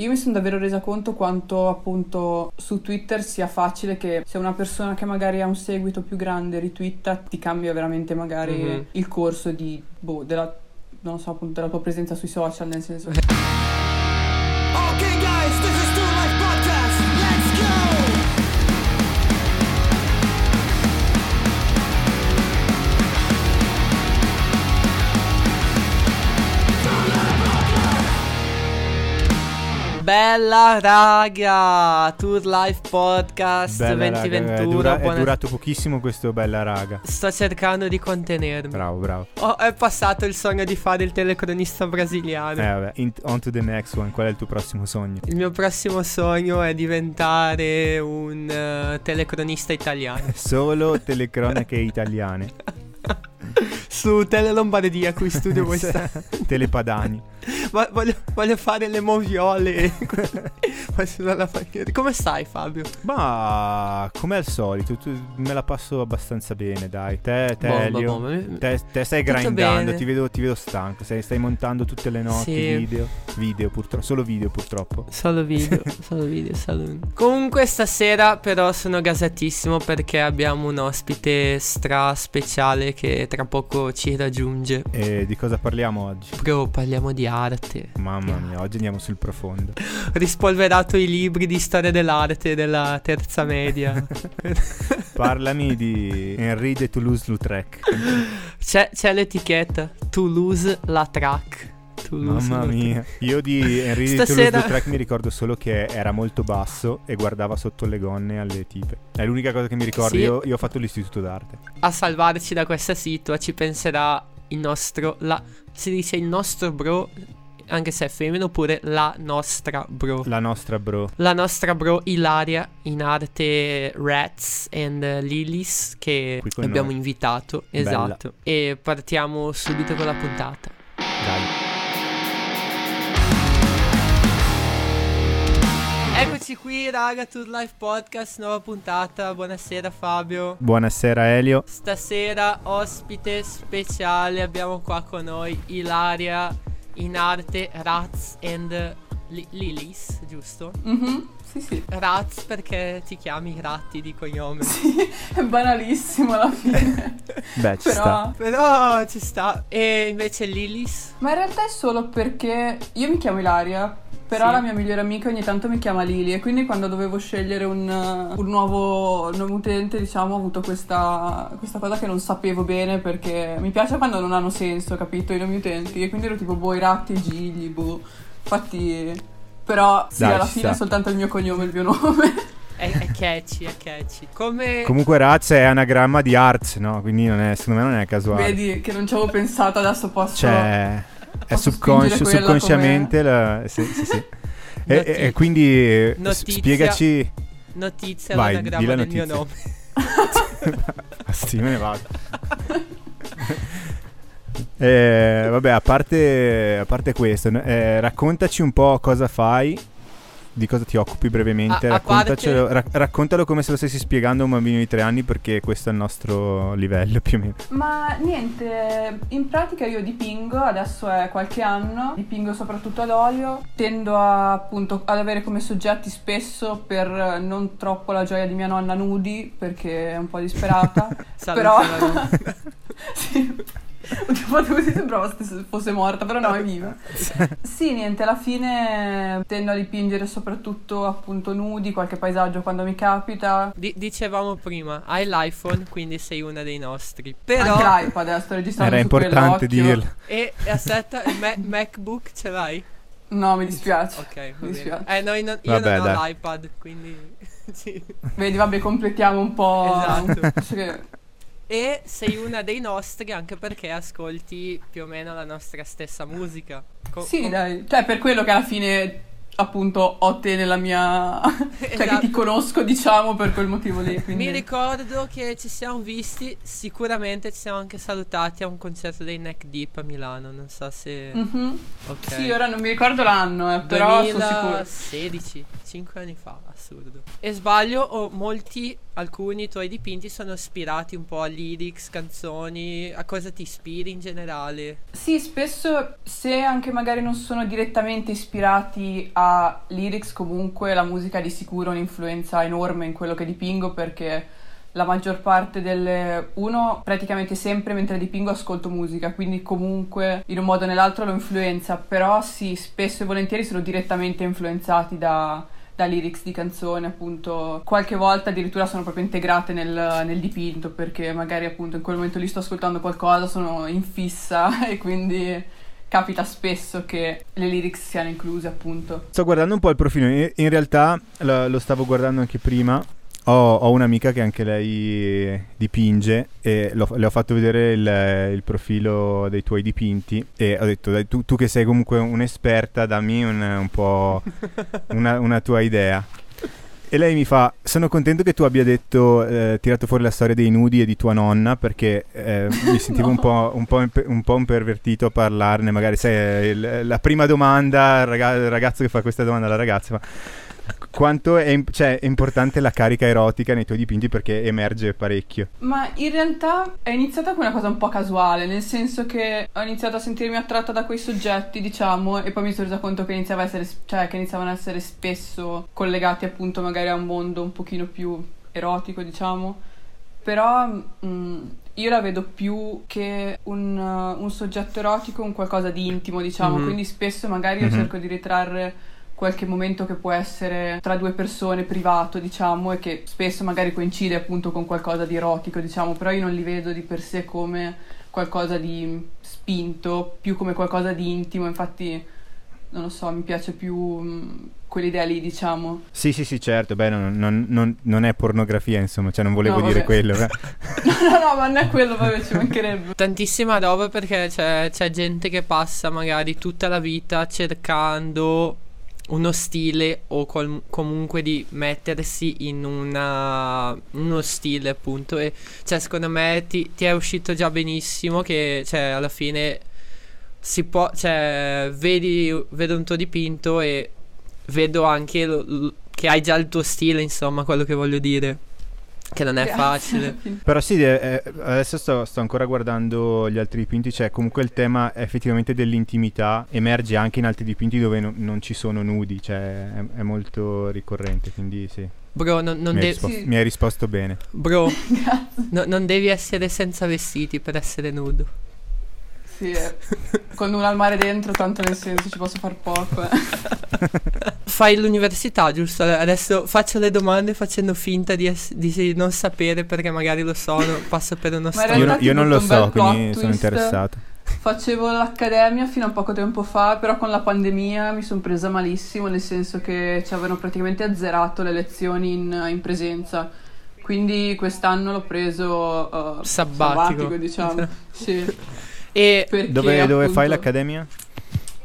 Io mi sono davvero resa conto quanto appunto su Twitter sia facile che se una persona che magari ha un seguito più grande ritwitta ti cambia veramente magari Mhm. il corso di, boh, della, non so, appunto, della tua presenza sui social, nel senso Okay, guys, this is Bella raga, Tour Life Podcast Bella, raga, 2021. è, dura- è buona- durato pochissimo questo bella raga. Sto cercando di contenermi. Bravo, bravo. Oh, è passato il sogno di fare il telecronista brasiliano. Eh vabbè, in- on to the next one. Qual è il tuo prossimo sogno? Il mio prossimo sogno è diventare un eh, telecronista italiano. Solo telecronache italiane. Su Tele Lombardia, qui studio questa. Telepadani. Ma voglio, voglio fare le moviole. Come stai, Fabio? Ma come al solito, tu- me la passo abbastanza bene, dai. Te, te, Bomba, Elio, bomba. Te, te stai Tutto grindando, ti vedo, ti vedo stanco. Stai, stai montando tutte le notti, Sì. video. Video, purtroppo. Solo video, purtroppo. Solo video, solo video, solo Comunque stasera però sono gasatissimo perché abbiamo un ospite stra speciale che tra poco ci raggiunge. E di cosa parliamo oggi? Proprio parliamo di arte. Mamma mia, oggi andiamo sul profondo. Ho rispolverato i libri di storia dell'arte della terza media. Parlami di Henri de Toulouse-Lautrec. c'è, c'è l'etichetta Toulouse la track. Toulouse Mamma mia. Io di Henri de Stasera- Toulouse-Lautrec mi ricordo solo che era molto basso e guardava sotto le gonne alle tipe. È l'unica cosa che mi ricordo. Sì. Io, io ho fatto l'istituto d'arte. A salvarci da questa situa ci penserà il nostro. La, si dice il nostro bro. Anche se è femmina, oppure la nostra bro. La nostra bro. La nostra bro Ilaria in arte Rats and Lilies che abbiamo noi. invitato. Bella. Esatto. E partiamo subito con la puntata. Eccoci qui, raga, Tour Life Podcast, nuova puntata. Buonasera Fabio. Buonasera Elio. Stasera ospite speciale abbiamo qua con noi Ilaria in arte Rats and Li- Lilies, giusto? Mhm, Sì, sì. Rats perché ti chiami Ratti di cognome. È banalissimo alla fine. Beh, ci sta. Però... Però ci sta. E invece Lilies? Ma in realtà è solo perché io mi chiamo Ilaria, però Sì. la mia migliore amica ogni tanto mi chiama Lili e quindi quando dovevo scegliere un, un nuovo, nuovo utente, diciamo, ho avuto questa, questa cosa che non sapevo bene perché mi piace quando non hanno senso, capito, i nomi utenti e quindi ero tipo boh, i ratti gigli, boh. Infatti... Però sì, Dai, alla fine sta. è soltanto il mio cognome, il mio nome. È, è catchy, è catchy. Come... Comunque Raz è anagramma di arts, no? Quindi non è, secondo me non è casuale. Vedi che non ci avevo pensato, adesso posso... Cioè, è subconscio, subconsciamente. la- sì, sì, sì. E, e- quindi eh, Notizia. spiegaci. Notizia Vai, l'anagramma del mio notizia. nome. sì, me ne vado. Eh, vabbè, a parte, a parte questo, eh, raccontaci un po' cosa fai, di cosa ti occupi brevemente. A- a raccontacelo- parte- ra- raccontalo come se lo stessi spiegando a un bambino di tre anni, perché questo è il nostro livello più o meno. Ma niente, in pratica io dipingo, adesso è qualche anno, dipingo soprattutto ad olio, tendo a, appunto ad avere come soggetti spesso per non troppo la gioia di mia nonna nudi, perché è un po' disperata, Salve, però... Sì. Ho fatto così sembrava fosse morta, però no, è viva. Sì, niente, alla fine tendo a dipingere soprattutto appunto nudi, qualche paesaggio quando mi capita. Di- dicevamo prima, hai l'iPhone, quindi sei una dei nostri. Però... Anche l'iPad, eh, sto registrando Era su importante quell'occhio. dirlo. E e aspetta, Ma- MacBook ce l'hai? No, mi dispiace. Ok, va Mi bene. dispiace. Eh, noi non- io Vabbè, non ho dai. l'iPad, quindi... sì. Vedi, vabbè, completiamo un po'. Esatto. Cioè, E sei una dei nostri anche perché ascolti più o meno la nostra stessa musica. Co- sì, com- dai. Cioè, per quello che alla fine appunto ho te nella mia... cioè che ti Esatto. conosco diciamo per quel motivo lì. Quindi... Mi ricordo che ci siamo visti, sicuramente ci siamo anche salutati a un concerto dei Neck Deep a Milano, non so se... Mhm. Ok. Sì, ora non mi ricordo l'anno, eh, però sono sicuro. 2016, 5 anni fa, assurdo. E sbaglio, o molti, alcuni tuoi dipinti sono ispirati un po' a lyrics, canzoni, a cosa ti ispiri in generale? Sì, spesso se anche magari non sono direttamente ispirati a lyrics, comunque la musica ha di sicuro un'influenza enorme in quello che dipingo perché la maggior parte delle... Uno, praticamente sempre mentre dipingo ascolto musica, quindi comunque in un modo o nell'altro lo influenza, però sì, spesso e volentieri sono direttamente influenzati da, da lyrics di canzone, appunto. Qualche volta addirittura sono proprio integrate nel, nel dipinto perché magari appunto in quel momento lì sto ascoltando qualcosa, sono in fissa e quindi capita spesso che le lyrics siano incluse appunto. Sto guardando un po' il profilo, in realtà lo stavo guardando anche prima. Ho, ho un'amica che anche lei dipinge e le ho fatto vedere il, il profilo dei tuoi dipinti e ho detto, dai, tu, tu che sei comunque un'esperta, dammi un, un po' una, una tua idea. E lei mi fa, sono contento che tu abbia detto, eh, tirato fuori la storia dei nudi e di tua nonna perché eh, mi sentivo un, No. po', un, po' imp- un po' un pervertito a parlarne, magari sai, il- la prima domanda, il raga- il ragazzo che fa questa domanda alla ragazza, fa quanto è, im- cioè, è importante la carica erotica nei tuoi dipinti perché emerge parecchio. Ma in realtà è iniziata come una cosa un po' casuale, nel senso che ho iniziato a sentirmi attratta da quei soggetti, diciamo, e poi mi sono resa conto che, iniziava a essere, cioè, che iniziavano a essere spesso collegati appunto magari a un mondo un pochino più erotico, diciamo. Però mm, io la vedo più che un, un soggetto erotico, un qualcosa di intimo, diciamo, Mhm. quindi spesso magari io Mhm. cerco di ritrarre qualche momento che può essere tra due persone privato, diciamo, e che spesso magari coincide appunto con qualcosa di erotico, diciamo, però io non li vedo di per sé come qualcosa di spinto, più come qualcosa di intimo, infatti non lo so, mi piace più mh, quell'idea lì, diciamo. Sì, sì, sì, certo, beh, non, non- non- non è pornografia, insomma, cioè non volevo No, dire quello. eh. no, no, no, ma non è quello, vabbè, ci mancherebbe. Tantissima roba perché c'è, c'è gente che passa magari tutta la vita cercando uno stile o col- comunque di mettersi in una, uno stile appunto. E cioè secondo me ti, ti è uscito già benissimo che cioè alla fine si può cioè vedi vedo un tuo dipinto e vedo anche lo- lo- che hai già il tuo stile insomma quello che voglio dire che non è Grazie, facile. Però sì, eh, eh, adesso sto, sto ancora guardando gli altri dipinti, cioè comunque il tema effettivamente dell'intimità emerge anche in altri dipinti dove no- non ci sono nudi, cioè è, è molto ricorrente, quindi sì, bro non, non mi, hai devi risposto, Sì. mi hai risposto bene. Bro, no- non devi essere senza vestiti per essere nudo. Sì, eh. con un al mare dentro, tanto nel senso ci posso far poco. eh. Fai l'università, giusto? Adesso faccio le domande facendo finta di, ess- di non sapere perché magari lo so, no, passo per uno in Io, io non lo so, quindi sono interessato. Facevo l'accademia fino a poco tempo fa, però con la pandemia mi sono presa malissimo, nel senso che ci avevano praticamente azzerato le lezioni in, in presenza. Quindi quest'anno l'ho preso eh, Sabbatico. diciamo. sì. E Perché, Dove, dove fai appunto- l'accademia?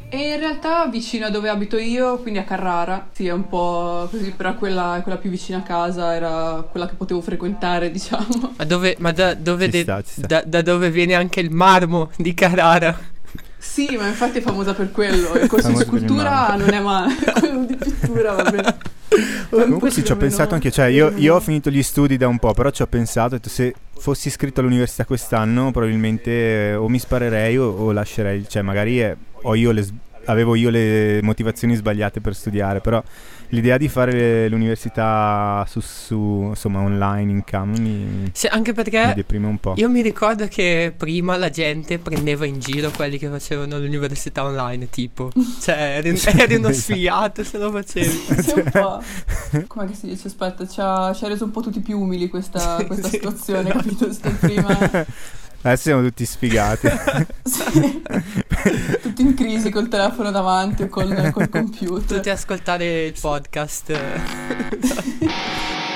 E in realtà vicino a dove abito io, quindi a Carrara, sì, è un po' così, però quella, quella più vicina a casa era quella che potevo frequentare, diciamo. ma dove, ma da dove, de- sta, sta. da, da dove viene anche il marmo di Carrara? Sì, ma infatti è famosa per quello. Il corso di Famosa per il scultura non è male, quello di pittura va bene. Comunque sì, ci ho pensato anche, cioè io, io ho finito gli studi da un po', però ci ho pensato, ho detto, se fossi iscritto all'università quest'anno probabilmente eh, o mi sparerei o, o lascerei, cioè magari eh, ho io le avevo io le motivazioni sbagliate per studiare, però l'idea di fare le- l'università su, su, insomma online in cam mi, Sì, anche mi perché deprime un po'. io mi ricordo che prima la gente prendeva in giro quelli che facevano l'università online, tipo. Cioè, eri, eri uno Esatto. sfigato se lo facevi. Sì, un po'. Com'è che si dice? Aspetta, ci ha, ci ha reso un po' tutti più umili questa, questa Sì. situazione, capito? Sto prima. Adesso siamo tutti sfigati. Sì. Tutti in crisi col telefono davanti o col, col computer. Tutti a ascoltare il podcast.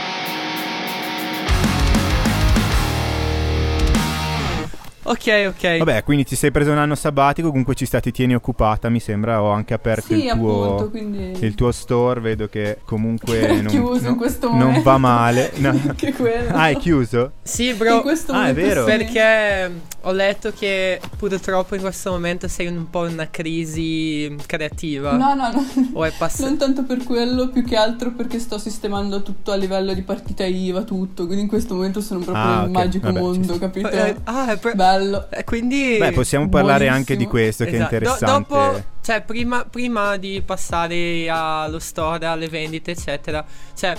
Ok, ok. Vabbè, quindi ti sei preso un anno sabbatico, comunque ci sta, ti tieni occupata, mi sembra. Ho anche aperto Sì, il, tuo, appunto, quindi... il tuo store, vedo che comunque È non, chiuso in questo non momento. va male. No. Anche quello. Ah, è chiuso? Sì, In bro. questo Ah, è vero. sì. Perché ho letto che purtroppo in questo momento sei un po' in una crisi creativa. No, no, no. O è passato. Non tanto per quello, più che altro perché sto sistemando tutto a livello di partita IVA, tutto. Quindi in questo momento sono proprio Ah, nel ok. magico Vabbè, mondo, capito? ah, è per- Bello. Eh, quindi. Beh, possiamo parlare buonissimo. anche di questo che è Esatto. Do- interessante. dopo, cioè, prima, prima di passare allo store, alle vendite, eccetera, cioè,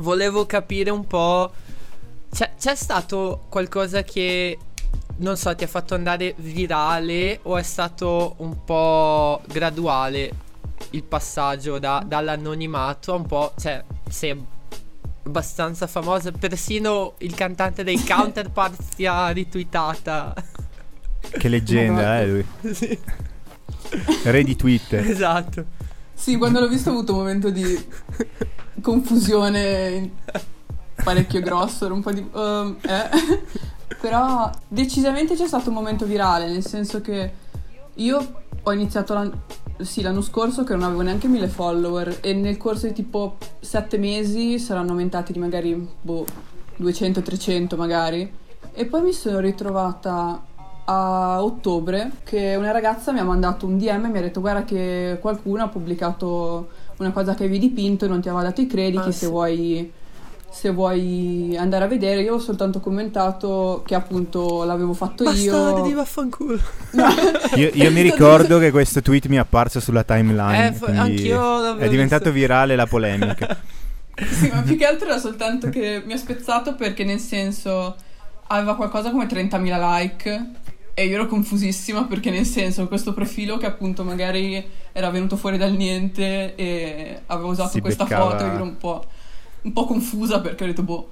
volevo capire un po'. C'è, c'è stato qualcosa che non so, ti ha fatto andare virale o è stato un po' graduale il passaggio da- dall'anonimato a un po', cioè, sei abbastanza famosa, persino il cantante dei Counterparts ti ha ritweetata. Che leggenda, eh, lui. sì, Re di Twitter. esatto. Sì, quando l'ho visto ho avuto un momento di confusione parecchio grosso, un po' di... ehm, eh. Però decisamente c'è stato un momento virale, nel senso che io ho iniziato l'an- sì, l'anno scorso che non avevo neanche mille follower e nel corso di tipo sette mesi saranno aumentati di magari boh, 200-300 magari e poi mi sono ritrovata a ottobre che una ragazza mi ha mandato un DM e mi ha detto guarda che qualcuno ha pubblicato una cosa che avevi dipinto e non ti aveva dato i crediti Ah, se sì. vuoi se vuoi andare a vedere io ho soltanto commentato che appunto l'avevo fatto Bastardi, io vaffanculo. Io, io mi ricordo che questo tweet mi è apparso sulla timeline. Eh, f- anch'io l'avevo È diventato visto. virale la polemica. Sì, ma più che altro era soltanto che mi ha spezzato perché nel senso aveva qualcosa come 30.000 like e io ero confusissima perché nel senso questo profilo che appunto magari era venuto fuori dal niente e avevo usato Si questa beccava- foto e ero un po', un po' confusa perché ho detto boh.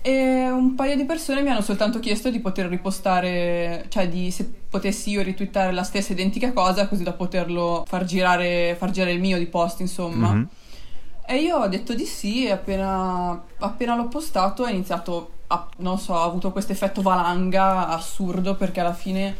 E un paio di persone mi hanno soltanto chiesto di poter ripostare, cioè di se potessi io ritwittare la stessa identica cosa così da poterlo far girare, far girare il mio di post insomma. Mhm. E io ho detto di sì e appena, appena l'ho postato ha iniziato, a, non so, ha avuto questo effetto valanga assurdo perché alla fine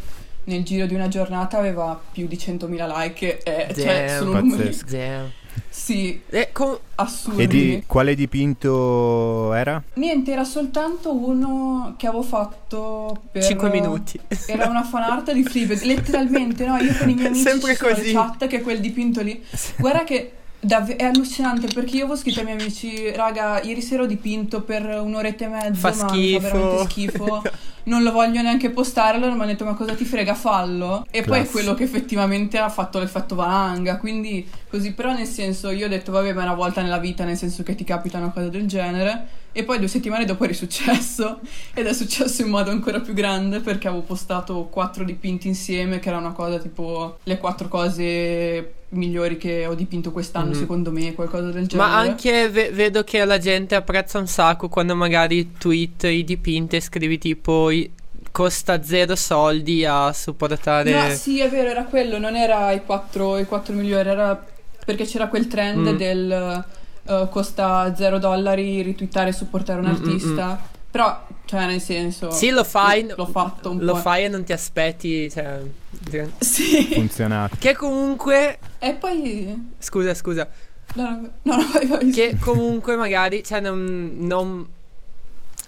nel giro di una giornata aveva più di 100.000 like e cioè sono numeri, pazzesco. Damn. Sì, Eh, com- assurdi. E di quale dipinto era? Niente, era soltanto uno che avevo fatto per... 5 minuti. Era una fan art di Fleabag, letteralmente, no? Io con i miei amici Sempre così. chat che quel dipinto lì. Guarda che dav- è allucinante perché io avevo scritto ai miei amici, raga, ieri sera ho dipinto per un'oretta e mezza, Fa ma schifo." fa veramente schifo. Non lo voglio neanche postare, allora mi hanno detto ma cosa ti frega, fallo. E poi è quello che effettivamente ha fatto l'effetto valanga, quindi così, però nel senso io ho detto vabbè ma è una volta nella vita, nel senso che ti capita una cosa del genere. E poi due settimane dopo è risuccesso ed è successo in modo ancora più grande perché avevo postato quattro dipinti insieme, che era una cosa tipo le quattro cose migliori che ho dipinto quest'anno, Mhm. secondo me, qualcosa del genere. Ma anche ve- vedo che la gente apprezza un sacco quando magari tweet i dipinti e scrivi tipo i- costa zero soldi a supportare. No, sì, è vero, era quello, non era i quattro, i quattro migliori, era perché c'era quel trend Mm. del eh, costa zero dollari ritwittare e supportare un Mm, mm, artista. Però, cioè, nel senso... Sì, lo fai. L'ho fatto un Lo po'. fai e non ti aspetti. Cioè, di- Sì. Funzionato. che comunque. E poi... Scusa, scusa. No, no, no, no, vai, vai. Che comunque magari. Cioè, non. non-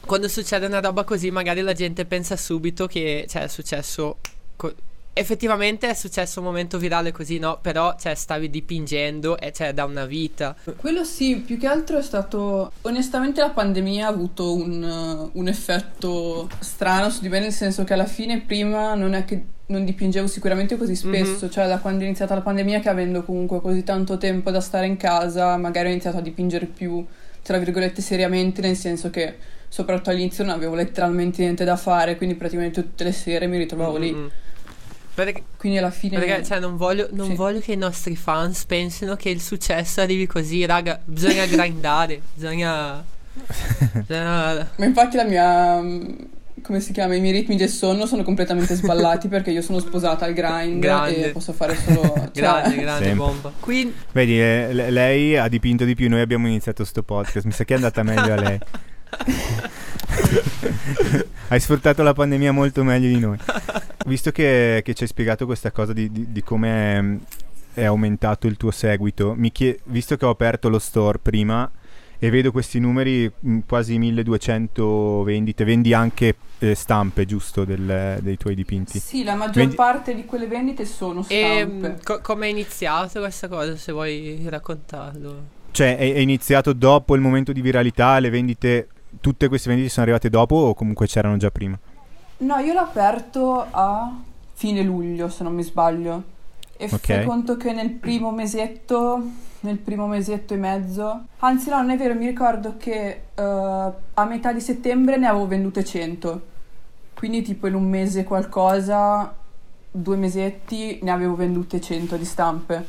quando succede una roba così, magari la gente pensa subito che. Cioè, è successo. co- effettivamente è successo un momento virale così, no? Però, cioè, stavi dipingendo e cioè da una vita. Quello sì, più che altro è stato... Onestamente la pandemia ha avuto un, un effetto strano su di me, nel senso che alla fine prima non è che non dipingevo sicuramente così spesso, cioè da quando è iniziata la pandemia che avendo comunque così tanto tempo da stare in casa, magari ho iniziato a dipingere più, tra virgolette, seriamente, nel senso che soprattutto all'inizio non avevo letteralmente niente da fare, quindi praticamente tutte le sere mi ritrovavo lì. Mm, mm. Perché, Quindi alla fine... perché, cioè, non voglio, non Sì. voglio che i nostri fans pensino che il successo arrivi così, raga. Bisogna grindare, bisogna. bisogna- Ma infatti la mia... mm, come si chiama? I miei ritmi del sonno sono completamente sballati perché io sono sposata al grind Grande. e posso fare solo... cioè- Grande, grande Sempre. bomba. Quindi, Vedi, eh, le- lei ha dipinto di più, noi abbiamo iniziato sto podcast. Mi sa che è andata meglio a lei. Hai sfruttato la pandemia molto meglio di noi. Visto che, che ci hai spiegato questa cosa di, di- di come è, aumentato il tuo seguito, mi chie- visto che ho aperto lo store prima e vedo questi numeri, mh, quasi 1200 vendite, vendi anche eh, stampe, giusto, del- dei tuoi dipinti? Sì, la maggior Vendi- parte di quelle vendite sono E stampe. mm, co- come è iniziato questa cosa, se vuoi raccontarlo? Cioè, è, è iniziato dopo il momento di viralità, le vendite, tutte queste vendite sono arrivate dopo o comunque c'erano già prima? No, io l'ho aperto a fine luglio, se non mi sbaglio. E Ok. fai conto che nel primo mesetto, nel primo mesetto e mezzo, anzi no, non è vero, mi ricordo che eh, a metà di settembre ne avevo vendute 100. Quindi tipo in un mese qualcosa, due mesetti, ne avevo vendute 100 di stampe.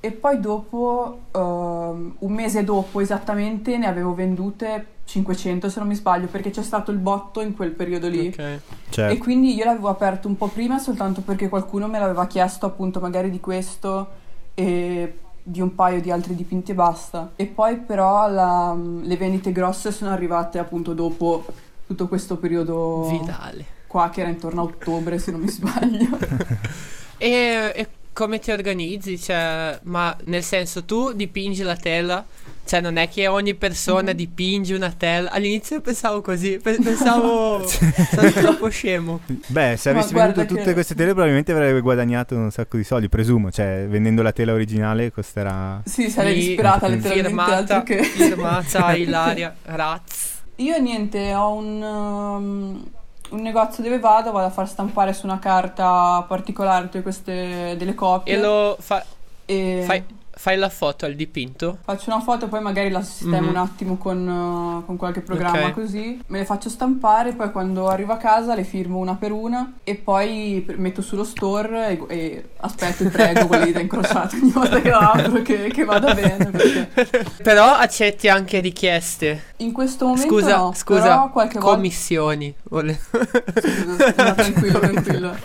E poi dopo, ehm, un mese dopo esattamente, ne avevo vendute 500 se non mi sbaglio, perché c'è stato il botto in quel periodo lì. Ok. E Certo. quindi io l'avevo aperto un po' prima soltanto perché qualcuno me l'aveva chiesto appunto magari di questo e di un paio di altri dipinti e basta. E poi però la- le vendite grosse sono arrivate appunto dopo tutto questo periodo Virale. qua che era intorno a ottobre se non mi sbaglio. E, e come ti organizzi? Cioè, ma nel senso, tu dipingi la tela? Cioè, non è che ogni persona Mhm. dipinge una tela. All'inizio pensavo così, pe- pensavo sono troppo scemo. Beh, se avessi venduto tutte che- queste tele probabilmente avrebbe guadagnato un sacco di soldi, presumo. Cioè, vendendo la tela originale costerà... sì, sarei Fi- disperata letteralmente Firmata, che... firmata Ilaria Raz. Io niente, ho un, um, un negozio dove vado, vado a far stampare su una carta particolare tutte queste delle copie E lo fa- e fai, fai la foto al dipinto? faccio una foto, poi magari la sistemo Mhm. un attimo con, uh, con qualche programma Ok. così, me le faccio stampare, poi quando arrivo a casa le firmo una per una e poi metto sullo store e, e aspetto e prego quelli da incrociato ogni volta che apro che, che vada bene. Perché Però accetti anche richieste. in questo momento Scusa, no, scusa, però qualche volta... commissioni. Vole- Scusa, no, tranquillo, tranquillo.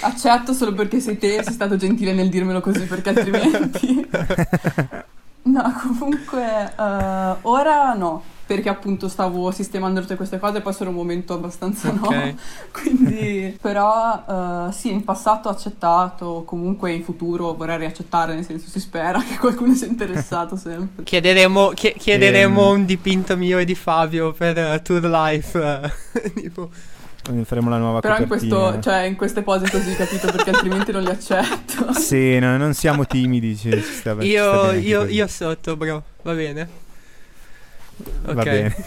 Accetto solo perché sei te, sei stato gentile nel dirmelo così, perché altrimenti... No, comunque, eh, ora no, perché appunto stavo sistemando tutte queste cose e poi sono un momento abbastanza no. Ok. Quindi, però, eh, sì, in passato ho accettato, comunque in futuro vorrei riaccettare, nel senso si spera che qualcuno sia interessato sempre. Chiederemo, chie- chiederemo Ehm. un dipinto mio e di Fabio per eh, Tour Life. tipo. Faremo la nuova Però in, copertina. questo, cioè, in queste pose così, capito? Perché altrimenti non li accetto. Sì, no, non siamo timidi. ci- ci sta- ci sta Io, anche io, io sotto, bro. Va bene? Ok. Va bene.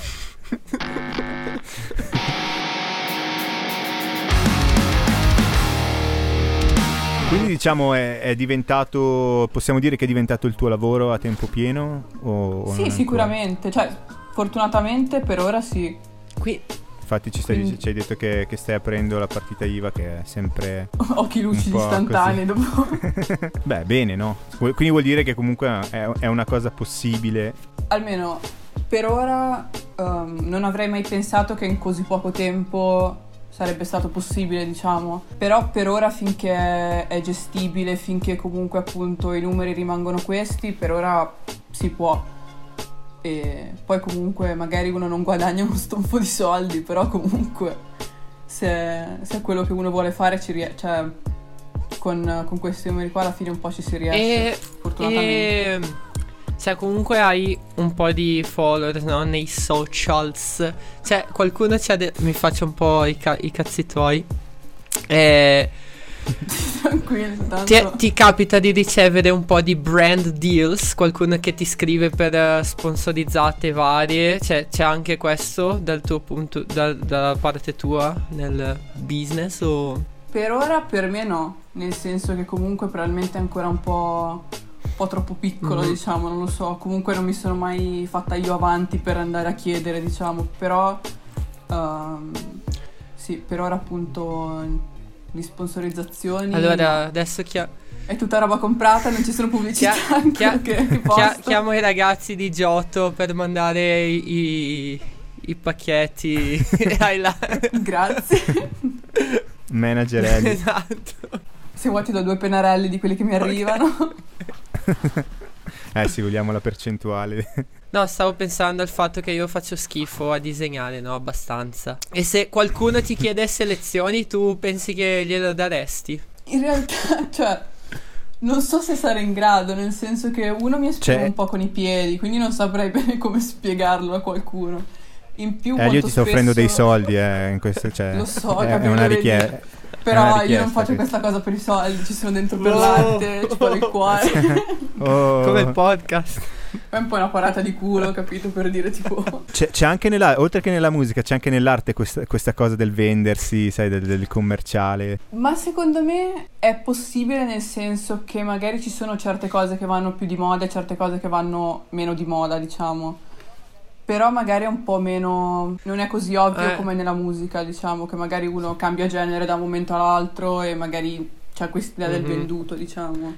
Quindi diciamo è, è diventato, possiamo dire che è diventato il tuo lavoro a tempo pieno? O, o Sì, sicuramente. Cioè, fortunatamente per ora sì. Qui, Infatti ci, stai, ci hai detto che, che stai aprendo la partita IVA che è sempre... Occhi lucidi istantanei dopo. Beh, bene, no? Quindi vuol dire che comunque è, è una cosa possibile. Almeno per ora ehm, non avrei mai pensato che in così poco tempo sarebbe stato possibile, diciamo. Però per ora finché è gestibile, finché comunque appunto i numeri rimangono questi, per ora si può. E poi comunque magari uno non guadagna uno stonfo di soldi, però comunque se, se è quello che uno vuole fare ci riesce. Cioè, con, con questi numeri qua alla fine un po' ci si riesce. e, fortunatamente. e cioè comunque hai un po' di follower no? nei socials. Cioè qualcuno ci ha detto, mi faccio un po' i, ca- i cazzi tuoi. Eh, Tranquillo, ti, ti capita di ricevere un po' di brand deals? Qualcuno che ti scrive per eh, sponsorizzate varie? Cioè c'è anche questo dal tuo punto, dal- dalla parte tua nel business o... Per ora per me no, nel senso che comunque probabilmente è ancora un po', un po' troppo piccolo, Mhm. diciamo, non lo so, comunque non mi sono mai fatta io avanti per andare a chiedere, diciamo, però ehm, sì, per ora appunto di sponsorizzazioni Allora adesso chia- è tutta roba comprata, non ci sono pubblicità Chia- anche chia- chia- chiamo i ragazzi di Giotto per mandare i, i- i pacchetti ai la- Grazie. Managerelli. esatto. Se vuoi ti do due pennarelli di quelli che mi arrivano. Eh sì, vogliamo la percentuale. No, stavo pensando al fatto che io faccio schifo a disegnare, no? Abbastanza. E se qualcuno ti chiedesse lezioni, tu pensi che glielo daresti? In realtà, cioè, non so se sarei in grado, nel senso che uno mi esprime Cioè- un po' con i piedi, quindi non saprei bene come spiegarlo a qualcuno. In più, Eh, io molto ti sto offrendo dei spesso- soldi, eh, in questo, cioè, Lo so, è, è capito, una vedi? richiesta. Però io non richiesta faccio questa. cosa per i soldi, ci sono dentro per Oh. latte, ci fanno il cuore. Oh. Come il podcast. È un po' una parata di culo, capito? Per dire tipo... C'è, c'è anche nella, oltre che nella musica, c'è anche nell'arte questa, questa cosa del vendersi, sai, del, del commerciale. Ma secondo me è possibile nel senso che magari ci sono certe cose che vanno più di moda e certe cose che vanno meno di moda, diciamo. Però magari è un po' meno... non è così ovvio Eh. come nella musica, diciamo, che magari uno cambia genere da un momento all'altro e magari c'è questa idea del Mhm. venduto, diciamo.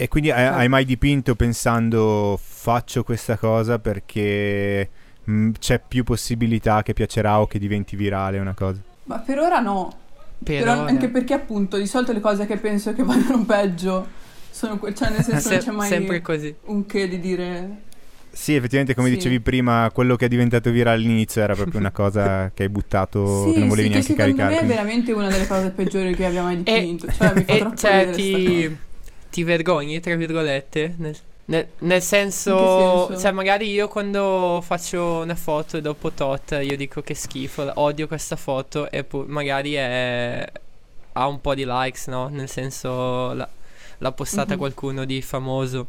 E quindi hai, Ah. hai mai dipinto pensando faccio questa cosa perché mh, c'è più possibilità che piacerà o che diventi virale una cosa? Ma per ora no. Per Però ora. anche perché appunto di solito le cose che penso che vadano peggio sono que- cioè nel senso Se- non c'è mai sempre così. un che di dire Sì, effettivamente come Sì. dicevi prima, quello che è diventato virale all'inizio era proprio una cosa che hai buttato, sì, che non volevi sì, neanche che secondo caricare. me è veramente una delle cose peggiori che abbia mai dipinto. cioè mi fa e troppo cioè, ridere sta cosa. ti, ti vergogni, tra virgolette? Nel, nel- nel senso, senso? cioè, magari io quando faccio una foto e dopo tot, io dico che schifo, odio questa foto e poi magari è, ha un po' di likes, no? Nel senso, la- l'ha postata Mhm. qualcuno di famoso.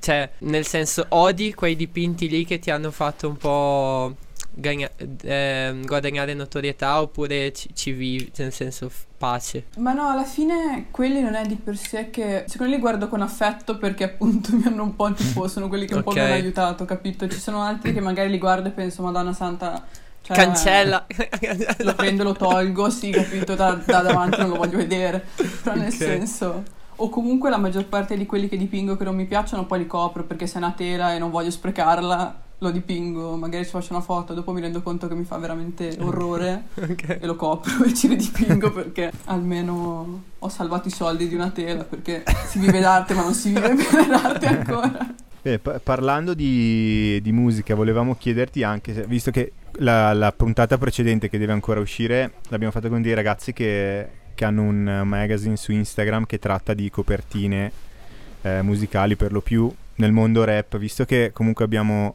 Cioè, nel senso, odi quei dipinti lì che ti hanno fatto un po' gagna- ehm, guadagnare notorietà oppure ci, ci vivi, nel senso, f- pace. Ma no, alla fine quelli non è di per sé che secondo me li guardo con affetto perché appunto mi hanno un po' tipo sono quelli che un po' Ok. mi hanno aiutato, capito? Ci sono altri che magari li guardo e penso Madonna Santa cioè, Cancella. Lo prendo, lo tolgo, sì, capito, da, da davanti non lo voglio vedere. Però nel Ok. senso... O comunque la maggior parte di quelli che dipingo che non mi piacciono poi li copro perché se è una tela e non voglio sprecarla lo dipingo, magari ci faccio una foto, dopo mi rendo conto che mi fa veramente orrore Ok. e lo copro e ci ridipingo perché almeno ho salvato i soldi di una tela perché si vive d'arte ma non si vive bene d'arte ancora. Beh, pa- parlando di, di musica, volevamo chiederti anche, se- visto che la, la puntata precedente che deve ancora uscire l'abbiamo fatta con dei ragazzi che, che hanno un magazine su Instagram che tratta di copertine eh, musicali per lo più nel mondo rap, visto che comunque abbiamo